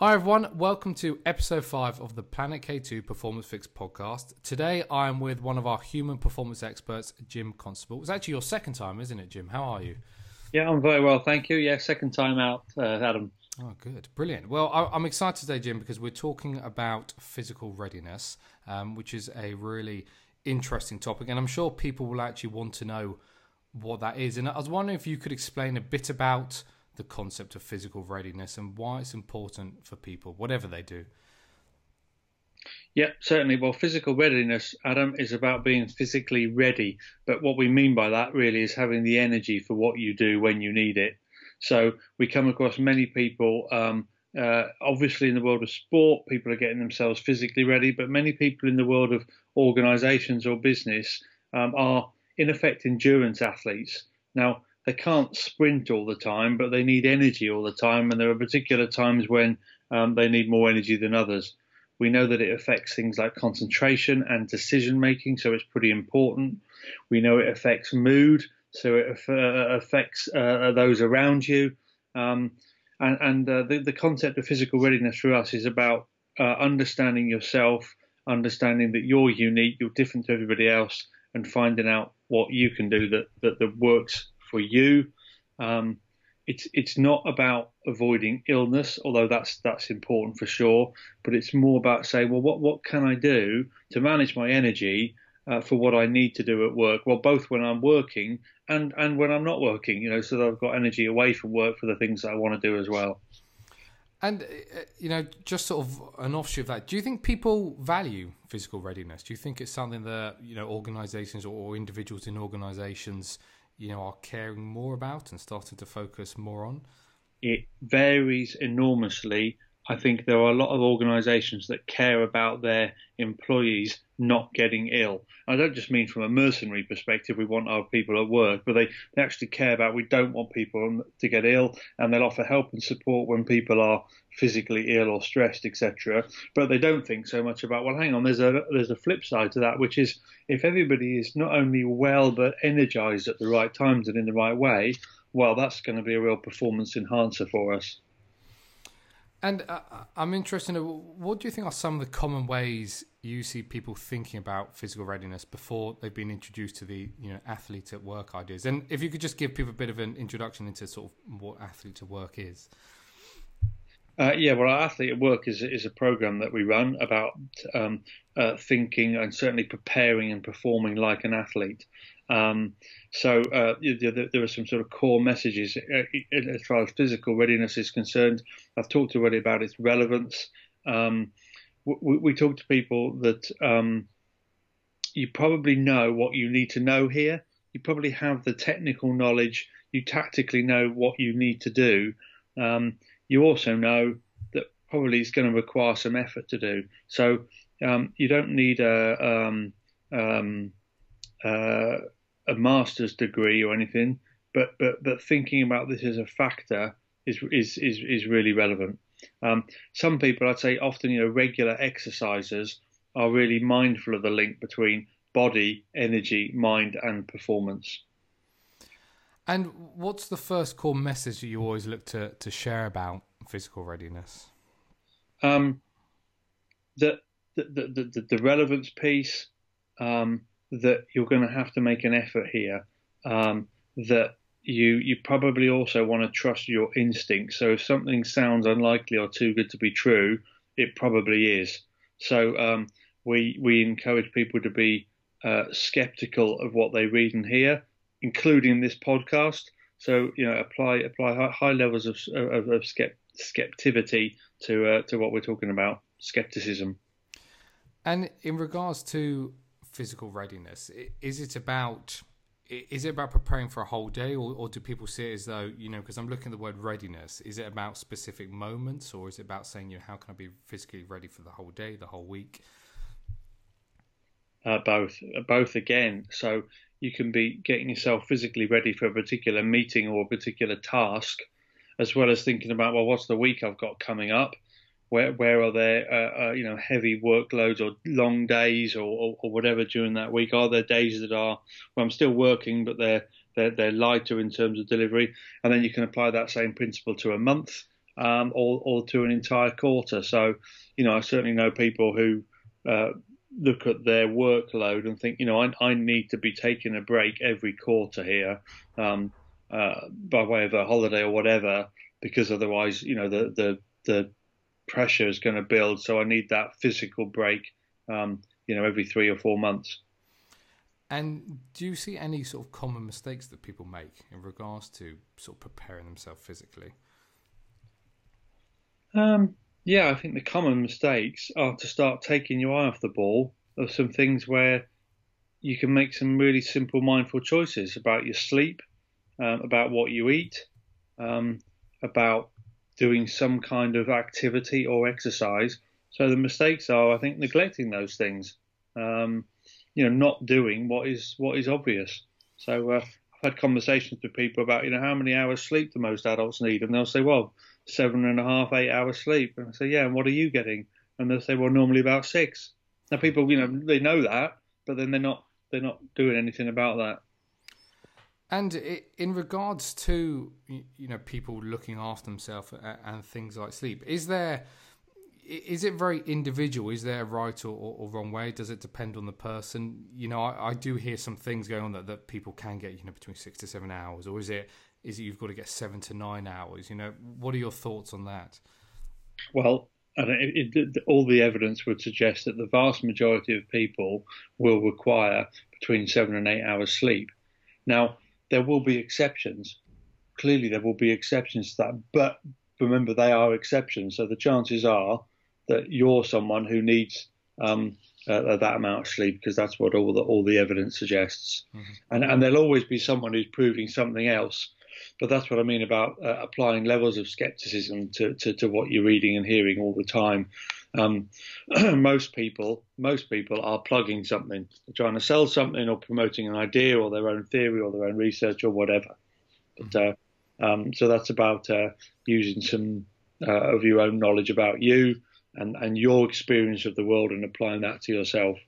Hi everyone, welcome to episode 5 of the Planet K2 Performance Fix podcast. Today I am with one of our human performance experts, Jim Constable. It's actually your second time, isn't it, Jim? How are you? Yeah, I'm very well, thank you. Yeah, second time out, uh, Adam. Oh, good. Brilliant. Well, I, am excited today, Jim, because we're talking about physical readiness, um, which is a really interesting topic. And I'm sure people will actually want to know what that is. And I was wondering if you could explain a bit about the concept of physical readiness and why it's important for people, whatever they do. Yeah, certainly. Well, physical readiness, Adam, is about being physically ready. But what we mean by that really is having the energy for what you do when you need it. So we come across many people. Um, uh, obviously, in the world of sport, people are getting themselves physically ready, but many people in the world of organisations or business um, are, in effect, endurance athletes. Now, they can't sprint all the time, but they need energy all the time, and there are particular times when um, they need more energy than others. We know that it affects things like concentration and decision making, so it's pretty important. We know it affects mood, so it uh, affects uh, those around you. Um, and, and uh, the, the, concept of physical readiness for us is about uh, understanding yourself, understanding that you're unique, you're different to everybody else, and finding out what you can do that, that, that works for you. Um, it's it's not about avoiding illness, although that's that's important for sure. But it's more about saying, well, what what can I do to manage my energy uh, for what I need to do at work? Well, both when I'm working and and when I'm not working, you know, so that I've got energy away from work for the things that I want to do as well. And uh, you know, just sort of an offshoot of that, do you think people value physical readiness? Do you think it's something that you know organisations or individuals in organisations you know are caring more about and starting to focus more on? It varies enormously. I think there are a lot of organisations that care about their employees not getting ill. I don't just mean from a mercenary perspective, we want our people at work, but they, they actually care about we don't want people to get ill and they'll offer help and support when people are physically ill or stressed, etc. But they don't think so much about, well, hang on, there's a, there's a flip side to that, which is if everybody is not only well but energized at the right times and in the right way, well, that's going to be a real performance enhancer for us. And uh, I'm interested in what do you think are some of the common ways you see people thinking about physical readiness before they've been introduced to the you know athlete at work ideas? And if you could just give people a bit of an introduction into sort of what athlete at work is. Uh, yeah, well, our athlete at work is is a program that we run about um, uh, thinking and certainly preparing and performing like an athlete. Um, so uh, there are some sort of core messages uh, as far as physical readiness is concerned. I've talked already about its relevance. Um, we, we, talk to people that um, you probably know what you need to know here. You probably have the technical knowledge. You tactically know what you need to do. Um, you also know that probably it's going to require some effort to do. So um, you don't need a um, uh, a master's degree or anything, but but but thinking about this as a factor is is is, is really relevant. Um, some people, I'd say, often you know regular exercisers are really mindful of the link between body, energy, mind, and performance. And what's the first core message that you always look to, to share about physical readiness? Um, the, the, the, the, the relevance piece, um, that you're going to have to make an effort here, um, that you you probably also want to trust your instincts. So if something sounds unlikely or too good to be true, it probably is. So um, we we encourage people to be uh, skeptical of what they read and hear, including this podcast. So you know, apply apply high, levels of of, of to uh, to what we're talking about, skepticism. And in regards to physical readiness, is it about is it about preparing for a whole day, or, or do people see it as though you know? Because I'm looking at the word readiness. Is it about specific moments, or is it about saying, you know, how can I be physically ready for the whole day, the whole week? Uh, both, uh, both again. So you can be getting yourself physically ready for a particular meeting or a particular task, as well as thinking about, well, what's the week I've got coming up? Where where are there uh, uh, you know heavy workloads or long days or, or, or, whatever during that week? Are there days that are well I'm still working but they're they're, they're lighter in terms of delivery, and then you can apply that same principle to a month. um, or, or to an entire quarter. So, you know, I certainly know people who uh, look at their workload and think, you know, I, I need to be taking a break every quarter here um, uh, by way of a holiday or whatever, because otherwise, you know, the the the pressure is going to build. So I need that physical break, um, you know, every three or four months. And do you see any sort of common mistakes that people make in regards to sort of preparing themselves physically? Um, yeah, I think the common mistakes are to start taking your eye off the ball of some things where you can make some really simple, mindful choices about your sleep, um, about what you eat, um, about doing some kind of activity or exercise. So the mistakes are, I think, neglecting those things. Um, you know, not doing what is what is obvious. So uh, I've had conversations with people about, you know, how many hours sleep do most adults need, and they'll say, well, seven and a half, eight hours sleep. And I say, yeah, and what are you getting? And they'll say, well, normally about six. Now people, you know, they know that, but then they're not they're not doing anything about that. And in regards to you know people looking after themselves uh, and things like sleep, is there is it very individual? Is there a right or, or, wrong way? Does it depend on the person? You know, I, I, do hear some things going on that, that people can get, you know, between six to seven hours, or is it is it you've got to get seven to nine hours? You know, what are your thoughts on that? Well, it, it, all the evidence would suggest that the vast majority of people will require between seven and eight hours sleep. Now, there will be exceptions. Clearly, there will be exceptions to that, but remember they are exceptions. So the chances are that you're someone who needs um, uh, that amount of sleep because that's what all the all the evidence suggests. Mm-hmm. And and there'll always be someone who's proving something else. But that's what I mean about uh, applying levels of skepticism to, to, to, what you're reading and hearing all the time. Um, most people, most people are plugging something, They're trying to sell something or promoting an idea or their own theory or their own research or whatever. But mm-hmm. uh, um, so that's about uh, using some uh, of your own knowledge about you and, and your experience of the world and applying that to yourself.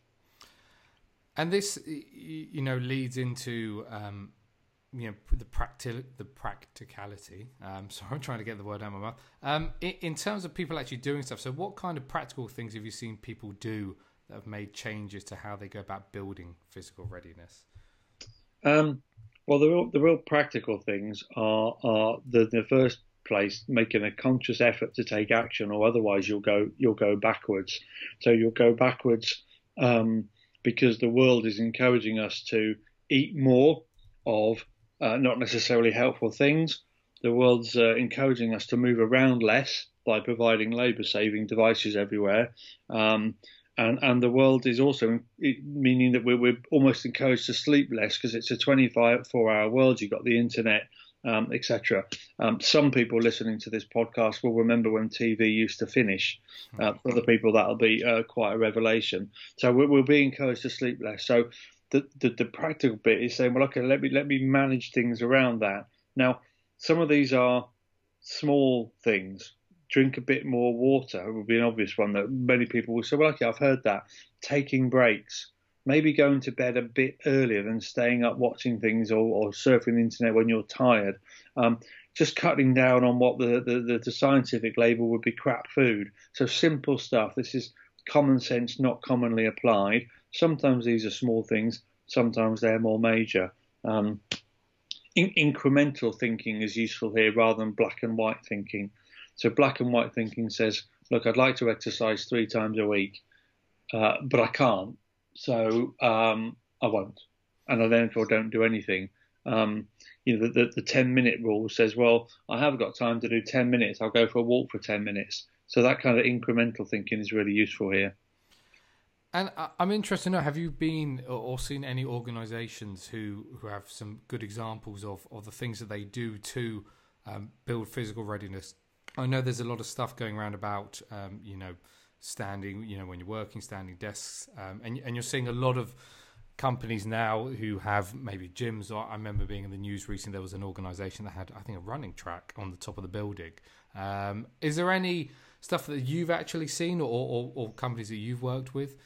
And this, you know, leads into um, you know the practi- the practicality. Um, sorry, I'm trying to get the word out of my mouth. Um, in, in, terms of people actually doing stuff, so what kind of practical things have you seen people do that have made changes to how they go about building physical readiness? Um, well, the real, the real practical things are are the, the first place making a conscious effort to take action, or otherwise you'll go you'll go backwards. So you'll go backwards um, because the world is encouraging us to eat more of uh, not necessarily helpful things. The world's uh, encouraging us to move around less by providing labour saving devices everywhere. Um, and and the world is also meaning that we're, we're almost encouraged to sleep less because it's a 24 hour world. You've got the internet, um, etc. Um, some people listening to this podcast will remember when TV used to finish. Uh, for other people, that'll be uh, quite a revelation. So we'll, we'll be encouraged to sleep less. So the, the, the practical bit is saying, well, okay, let me let me manage things around that. Now, some of these are small things drink a bit more water would be an obvious one that many people will say, well, okay, I've heard that. Taking breaks, maybe going to bed a bit earlier than staying up watching things or, or surfing the internet when you're tired. Um, just cutting down on what the, the, the, scientific label would be crap food. So simple stuff. This is common sense, not commonly applied. Sometimes these are small things, sometimes they're more major. Um, in- incremental thinking is useful here rather than black and white thinking. So black and white thinking says, look, I'd like to exercise three times a week, uh, but I can't, so um, I won't, and I therefore don't do anything. Um, you know, the, the, the 10 minute rule says, well, I have got time to do 10 minutes. I'll go for a walk for 10 minutes. So that kind of incremental thinking is really useful here. And I'm interested to know: Have you been or seen any organisations who who have some good examples of of the things that they do to um, build physical readiness I know there's a lot of stuff going around about, um, you know, standing, you know, when you're working, standing desks, um, and and you're seeing a lot of companies now who have maybe gyms. Or I remember being in the news recently. There was an organisation that had, I think, a running track on the top of the building. Um, is there any stuff that you've actually seen, or, or, or companies that you've worked with?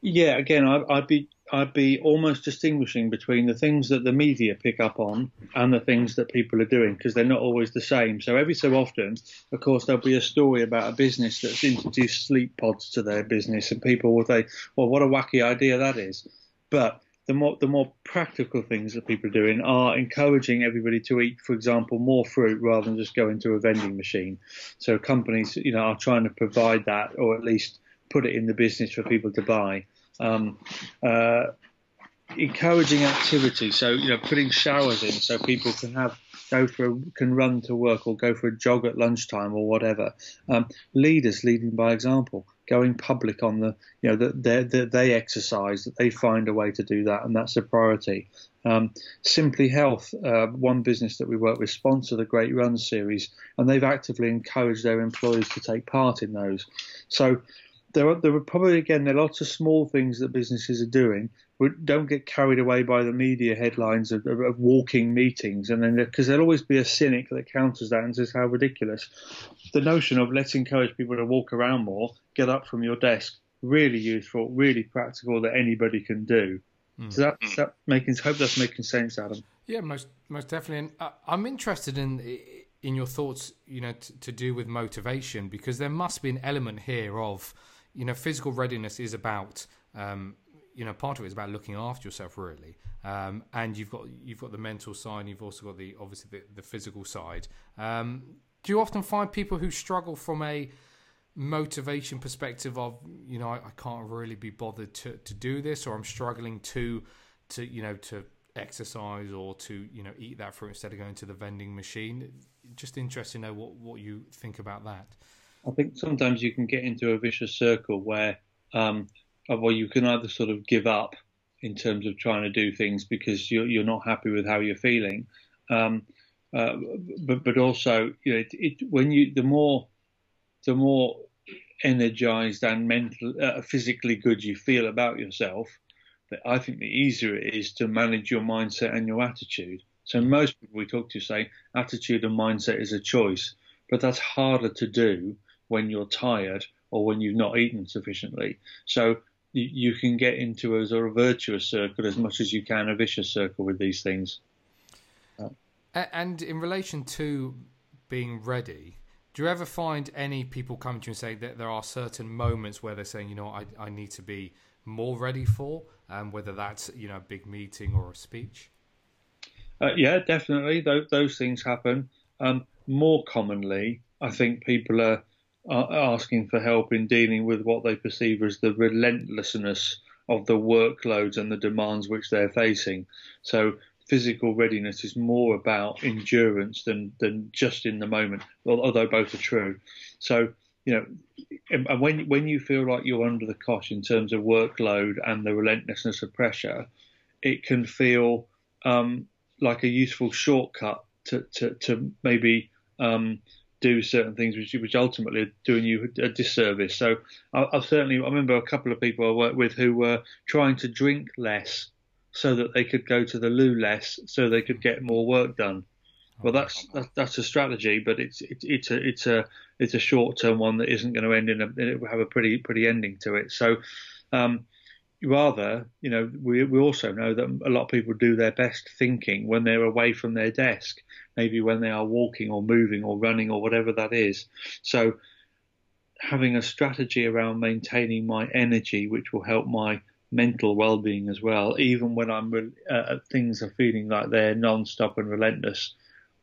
Yeah, again, I'd, I'd be I'd be almost distinguishing between the things that the media pick up on and the things that people are doing because they're not always the same. So every so often, of course, there'll be a story about a business that's introduced sleep pods to their business, and people will say, "Well, what a wacky idea that is." But the more the more practical things that people are doing are encouraging everybody to eat, for example, more fruit rather than just going to a vending machine. So companies, you know, are trying to provide that, or at least put it in the business for people to buy um, uh, encouraging activity. So you know, putting showers in so people can have go for a, can run to work or go for a jog at lunchtime or whatever. Um, leaders leading by example, going public on the you know that they, they exercise, that they find a way to do that, and that's a priority. Um, Simply Health, uh, one business that we work with, sponsor the Great Run series, and they've actively encouraged their employees to take part in those. So there are, there are probably again there are lots of small things that businesses are doing. But don't get carried away by the media headlines of, of, of walking meetings, and then because there'll always be a cynic that counters that and says how ridiculous. The notion of let's encourage people to walk around more, get up from your desk, really useful, really practical that anybody can do. Mm. So that's that making hope that's making sense, Adam. Yeah, most most definitely. And uh, I'm interested in in your thoughts, you know, t- to do with motivation because there must be an element here of you know, physical readiness is about, um, you know, part of it is about looking after yourself really, um, and you've got you've got the mental side, you've also got the obviously the, the physical side. Um, do you often find people who struggle from a motivation perspective of you know I, I, can't really be bothered to, to do this or I'm struggling to to you know to exercise or to you know eat that fruit instead of going to the vending machine? Just interested to know what what you think about that I think sometimes you can get into a vicious circle where, um, well, you can either sort of give up in terms of trying to do things because you're, you're not happy with how you're feeling, um, uh, but but also you know it, it, when you the more the more energized and mental uh, physically good you feel about yourself, I think the easier it is to manage your mindset and your attitude. So most people we talk to say attitude and mindset is a choice, but that's harder to do when you're tired or when you've not eaten sufficiently. So you, you can get into a sort of virtuous circle as much as you can a vicious circle with these things. And in relation to being ready, do you ever find any people coming to you and say that there are certain moments where they're saying, you know, I, I need to be more ready for, um, whether that's you know a big meeting or a speech? Uh, yeah, definitely. Those, those things happen. Um, more commonly, I think people are asking for help in dealing with what they perceive as the relentlessness of the workloads and the demands which they're facing. So physical readiness is more about endurance than than just in the moment, although both are true. So you know, and when when you feel like you're under the cosh in terms of workload and the relentlessness of pressure, it can feel um, like a useful shortcut to to, to maybe um, do certain things which, which ultimately are doing you a disservice. So I, have certainly, I remember a couple of people I worked with who were trying to drink less so that they could go to the loo less so they could get more work done. Well, that's that's, that's a strategy, but it's it's it's a it's a it's a short term one that isn't going to end in a it will have a pretty pretty ending to it. So, um, rather, you know, we, we also know that a lot of people do their best thinking when they're away from their desk, maybe when they are walking or moving or running or whatever that is. So, having a strategy around maintaining my energy, which will help my mental well-being as well, even when I'm uh, things are feeling like they're non-stop and relentless,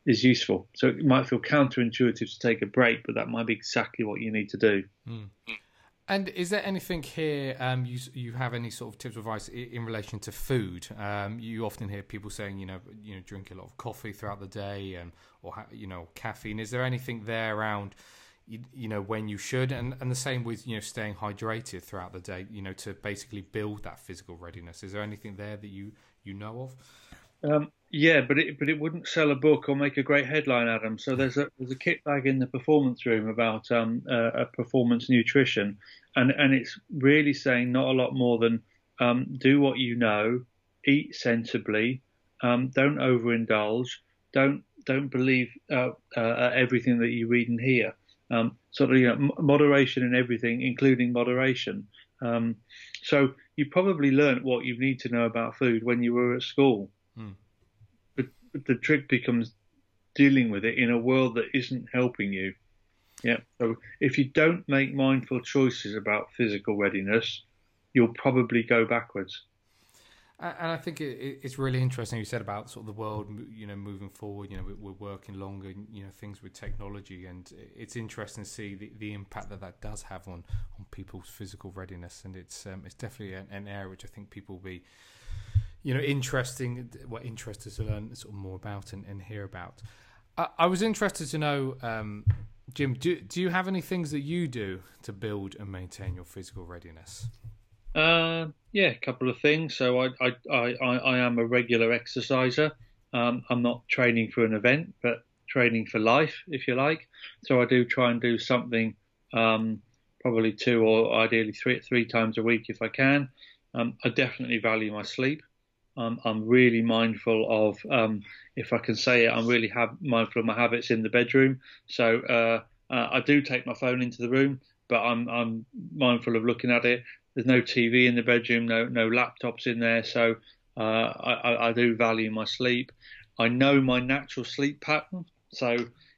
is useful. So it might feel counterintuitive to take a break, but that might be exactly what you need to do. Mm. And is there anything here um, you you have any sort of tips or advice in relation to food? Um, you often hear people saying, you know, you know, drink a lot of coffee throughout the day, and or you know, caffeine. Is there anything there around, you, you, know, when you should, and and the same with you know, staying hydrated throughout the day, you know, to basically build that physical readiness. Is there anything there that you you know of? Um, yeah, but it but it wouldn't sell a book or make a great headline, Adam. So there's a there's a kit bag in the performance room about um, uh, a performance nutrition, and and it's really saying not a lot more than um, do what you know, eat sensibly, um, don't overindulge, don't don't believe uh, uh, everything that you read and hear. Um, sort of you know moderation in everything, including moderation. Um, so you probably learnt what you need to know about food when you were at school. Mm. But, but the trick becomes dealing with it in a world that isn't helping you. Yeah. So if you don't make mindful choices about physical readiness, you'll probably go backwards. And I think it's really interesting you said about sort of the world, you know, moving forward. You know, we're working longer, you know, things with technology, and it's interesting to see the, the impact that that does have on, on people's physical readiness. And it's um, it's definitely an, an, area which I think people will be, you know, interesting, well, interested to learn sort of more about and, and hear about. I, I was interested to know, um, Jim, do do you have any things that you do to build and maintain your physical readiness? Uh, yeah, a couple of things. So I I, I, I am a regular exerciser. Um, I'm not training for an event, but training for life, if you like. So I do try and do something, um, probably two or ideally three three times a week if I can. Um, I definitely value my sleep. I'm really mindful of, um, if I can say it, I'm really have, mindful of my habits in the bedroom. So uh, uh, I do take my phone into the room, but I'm, I'm mindful of looking at it. There's no TV in the bedroom, no no laptops in there, so uh, I, I, do value my sleep. I know my natural sleep pattern, so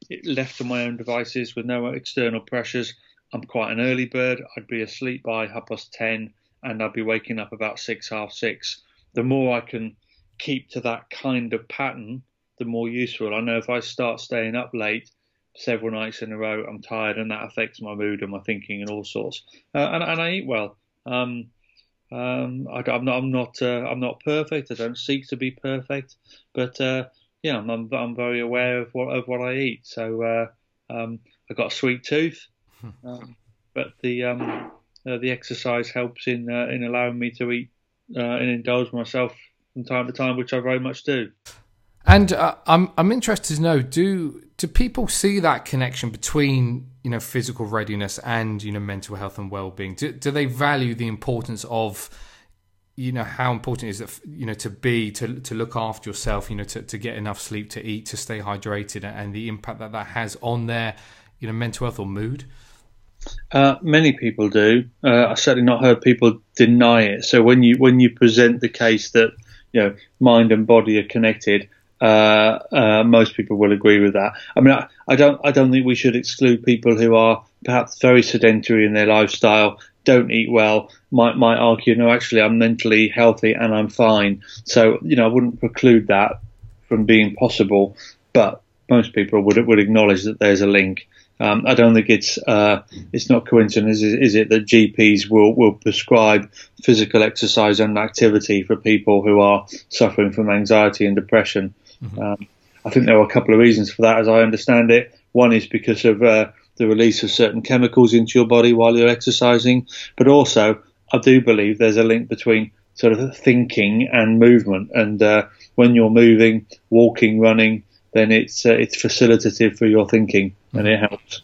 it, left to my own devices with no external pressures, I'm quite an early bird. I'd be asleep by half past ten, and I'd be waking up about six, half six. The more I can keep to that kind of pattern, the more useful. I know if I start staying up late several nights in a row, I'm tired, and that affects my mood and my thinking and all sorts. Uh, and, and I eat well. Um, um, I, am not, I'm not, uh, I'm not perfect. I don't seek to be perfect, but uh, yeah, I'm, I'm, I'm, very aware of what of what I eat. So uh, um, I got a sweet tooth, hmm. um, but the um, uh, the exercise helps in uh, in allowing me to eat uh, and indulge myself from time to time, which I very much do. And uh, I'm I'm interested to know do do people see that connection between you know physical readiness and you know mental health and well being? Do do they value the importance of you know how important is it you know to be to to look after yourself you know to, to get enough sleep to eat to stay hydrated and the impact that that has on their you know mental health or mood uh, many people do uh, i've certainly not heard people deny it so when you when you present the case that you know mind and body are connected uh, uh, most people will agree with that. I mean, I, I, don't, I don't think we should exclude people who are perhaps very sedentary in their lifestyle, don't eat well, might might argue, no, actually, I'm mentally healthy and I'm fine. So, you know, I wouldn't preclude that from being possible, but most people would would acknowledge that there's a link. Um, I don't think it's uh, it's not coincidence, is, is, it, that GPs will will prescribe physical exercise and activity for people who are suffering from anxiety and depression. Mm-hmm. Um, I think there are a couple of reasons for that, as I understand it. One is because of uh, the release of certain chemicals into your body while you're exercising, but also I do believe there's a link between sort of thinking and movement. And uh, when you're moving, walking, running, then it's uh, it's facilitative for your thinking, and it helps.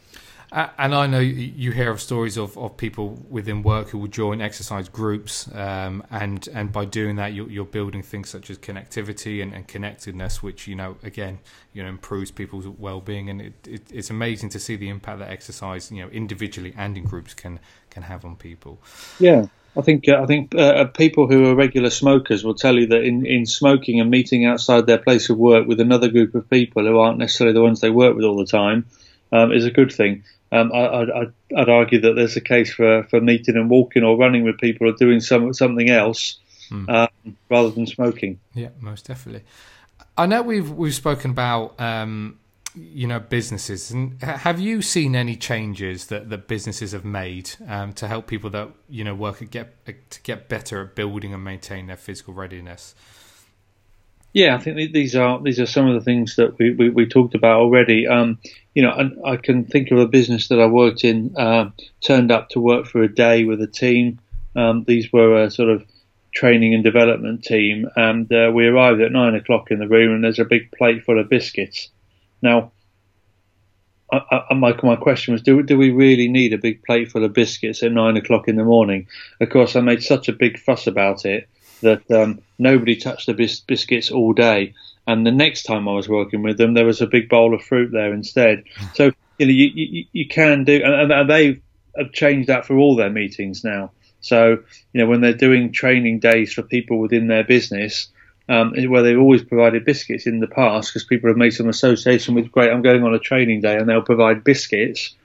And I know you hear of stories of, of people within work who will join exercise groups, um, and and by doing that, you're, you're building things such as connectivity and, and, connectedness, which you know again you know improves people's well being, and it, it, it's amazing to see the impact that exercise, you know, individually and in groups can can have on people. Yeah, I think uh, I think uh, people who are regular smokers will tell you that in, in smoking and meeting outside their place of work with another group of people who aren't necessarily the ones they work with all the time um, is a good thing. Um, I, would argue that there's a case for, for meeting and walking or running with people or doing some, something else mm. um, rather than smoking. Yeah, most definitely. I know we've we've spoken about um, you know businesses, and have you seen any changes that, that businesses have made um, to help people that you know work at get to get better at building and maintain their physical readiness? Yeah, I think these are these are some of the things that we, we, we talked about already. Um, you know, I, I, can think of a business that I worked in, uh, turned up to work for a day with a team. Um, these were a sort of training and development team, and uh, we arrived at nine o'clock in the room, and there's a big plate full of biscuits. Now, I, I, my my question was, do do we really need a big plate full of biscuits at nine o'clock in the morning? Of course, I made such a big fuss about it that um, nobody touched the bis- biscuits all day. And the next time I was working with them, there was a big bowl of fruit there instead. So you know, you you, you can do, and, and they have changed that for all their meetings now. So, you know, when they're doing training days for people within their business, um, where they've always provided biscuits in the past, because people have made some association with, great, I'm going on a training day and they'll provide biscuits.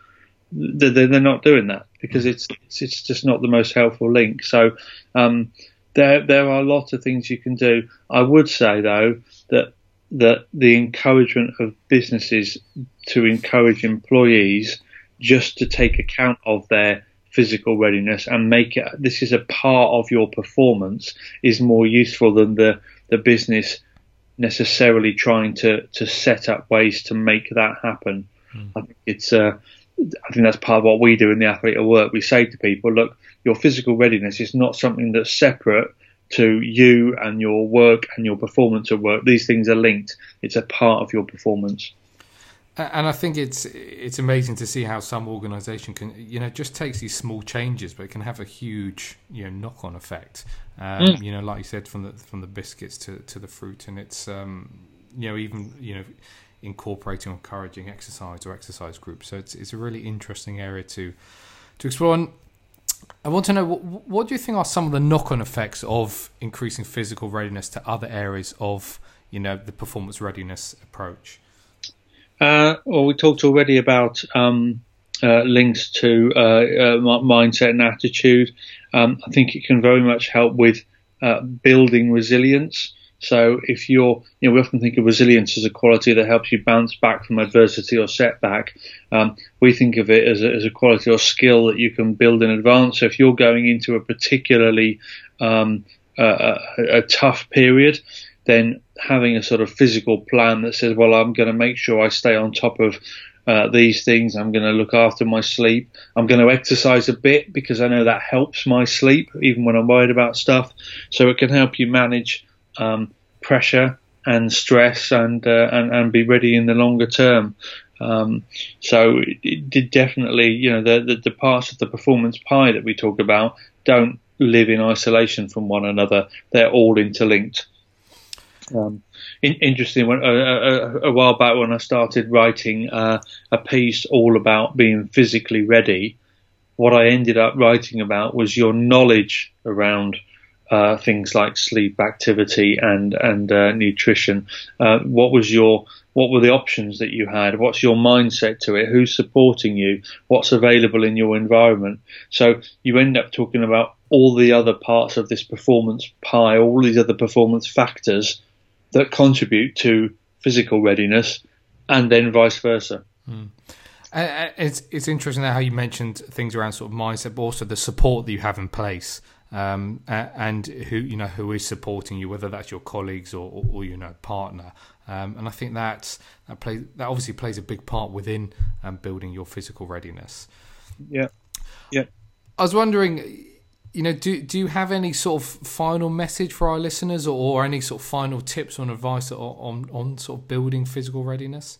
They're, they're not doing that because it's, it's, just not the most helpful link. So, um, there there are a lot of things you can do. I would say though that that the encouragement of businesses to encourage employees just to take account of their physical readiness and make it this is a part of your performance is more useful than the the business necessarily trying to to set up ways to make that happen. Mm. I think it's uh, I think that's part of what we do in the athlete at work. We say to people, look, your physical readiness is not something that's separate to you and your work and your performance at work. These things are linked. It's a part of your performance. And I think it's it's amazing to see how some organisation can you know just takes these small changes, but it can have a huge you know knock on effect. Um, mm. You know, like you said, from the from the biscuits to, to the fruit, and it's um, you know even you know incorporating or encouraging exercise or exercise groups. So it's it's a really interesting area to to explore. And I want to know what, what do you think are some of the knock-on effects of increasing physical readiness to other areas of you know the performance readiness approach? Uh, well, we talked already about um, uh, links to uh, uh mindset and attitude. Um, I think it can very much help with uh, building resilience. So if you're, you know, we often think of resilience as a quality that helps you bounce back from adversity or setback. Um, we think of it as a, as a, quality or skill that you can build in advance. So if you're going into a particularly um, a, a, tough period, then having a sort of physical plan that says, well, I'm going to make sure I stay on top of uh, these things. I'm going to look after my sleep. I'm going to exercise a bit because I know that helps my sleep, even when I'm worried about stuff. So it can help you manage um, pressure and stress and, uh, and and be ready in the longer term. Um, so it did definitely, you know, the, the, the parts of the performance pie that we talk about don't live in isolation from one another. They're all interlinked. Um, in, interesting. When, uh, a, a, while back, when I started writing uh, a piece all about being physically ready, what I ended up writing about was your knowledge around uh, things like sleep, activity, and and uh, nutrition. Uh, what was your what were the options that you had? What's your mindset to it? Who's supporting you? What's available in your environment? So you end up talking about all the other parts of this performance pie, all these other performance factors that contribute to physical readiness, and then vice versa. Mm. It's it's interesting how you mentioned things around sort of mindset, but also the support that you have in place um, and who you know who is supporting you, whether that's your colleagues or, or, or you know partner. Um, and I think that that plays that obviously plays a big part within um, building your physical readiness. Yeah, yeah. I was wondering, you know, do do you have any sort of final message for our listeners, or, or any sort of final tips or advice on on sort of building physical readiness?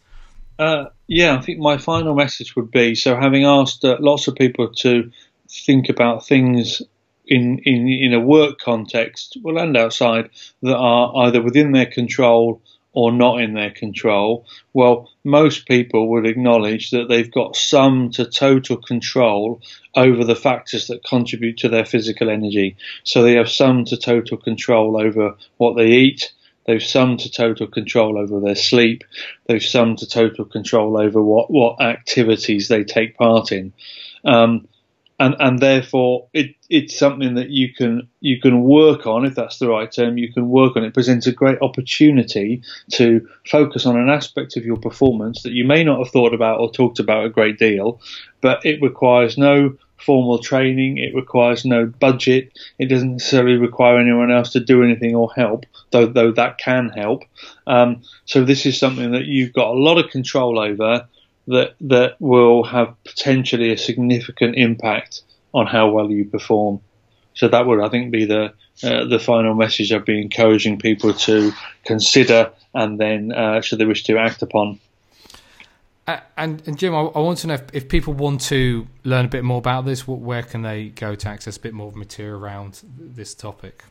Uh, yeah, I think my final message would be so having asked uh, lots of people to think about things in, in, in a work context, well, and outside, that are either within their control or not in their control, well, most people would acknowledge that they've got some to total control over the factors that contribute to their physical energy. So they have some to total control over what they eat. They've some to total control over their sleep. They've some to total control over what, what activities they take part in. Um, and and therefore it it's something that you can you can work on if that's the right term you can work on. It presents a great opportunity to focus on an aspect of your performance that you may not have thought about or talked about a great deal but it requires no formal training it requires no budget it doesn't necessarily require anyone else to do anything or help though though that can help. Um, so this is something that you've got a lot of control over that that will have potentially a significant impact on how well you perform. So that would, I think, be the uh, the final message I'd be encouraging people to consider and then, uh, should they wish to, act upon. Uh, and, and, Jim, I, I, want to know if, if, people want to learn a bit more about this, where can they go to access a bit more material around this topic?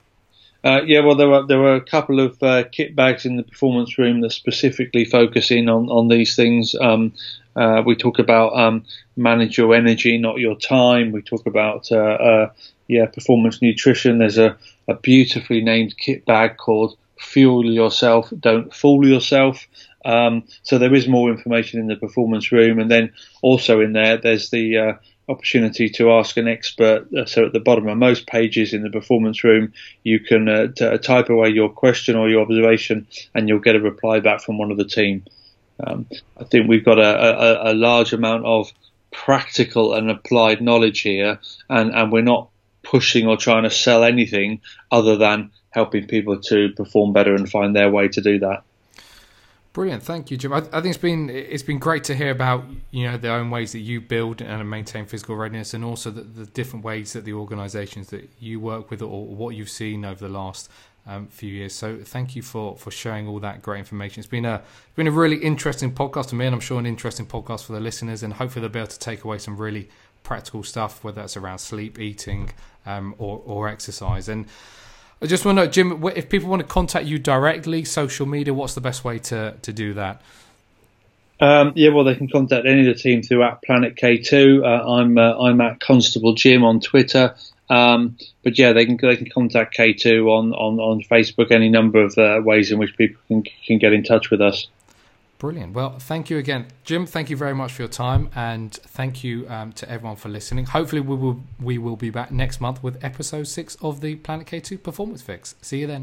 Uh, yeah, well, there were there were a couple of uh, kit bags in the performance room that specifically focus in on, on these things. Um, Uh, we talk about um, manage your energy, not your time. We talk about uh, uh, yeah performance nutrition. There's a, a beautifully named kit bag called Fuel Yourself, Don't Fool Yourself. Um, so there is more information in the performance room, and then also in there, there's the uh, opportunity to ask an expert. Uh, so at the bottom of most pages in the performance room, you can uh, t- type away your question or your observation, and you'll get a reply back from one of the team. Um, I think we've got a, a, a, large amount of practical and applied knowledge here, and, and we're not pushing or trying to sell anything other than helping people to perform better and find their way to do that. Brilliant, thank you, Jim. I, I, think it's been it's been great to hear about you know the own ways that you build and maintain physical readiness, and also the, the different ways that the organisations that you work with, or what you've seen over the last um, few years. So thank you for for sharing all that great information. It's been a been a really interesting podcast to me, and I'm sure an interesting podcast for the listeners, and hopefully they'll be able to take away some really practical stuff, whether that's around sleep, eating, um, or or exercise, and. I just want to know, Jim, if people want to contact you directly, social media, what's the best way to, to do that? Um, yeah, well, they can contact any of the team through at Planet K2. Uh, I'm uh, I'm at Constable Jim on Twitter. Um, but yeah, they can they can contact K2 on, on, on Facebook. Any number of uh, ways in which people can can get in touch with us. Brilliant. Well, thank you again, Jim. Thank you very much for your time, and thank you um, to everyone for listening. Hopefully, we will we will be back next month with episode six of the Planet K2 Performance Fix. See you then.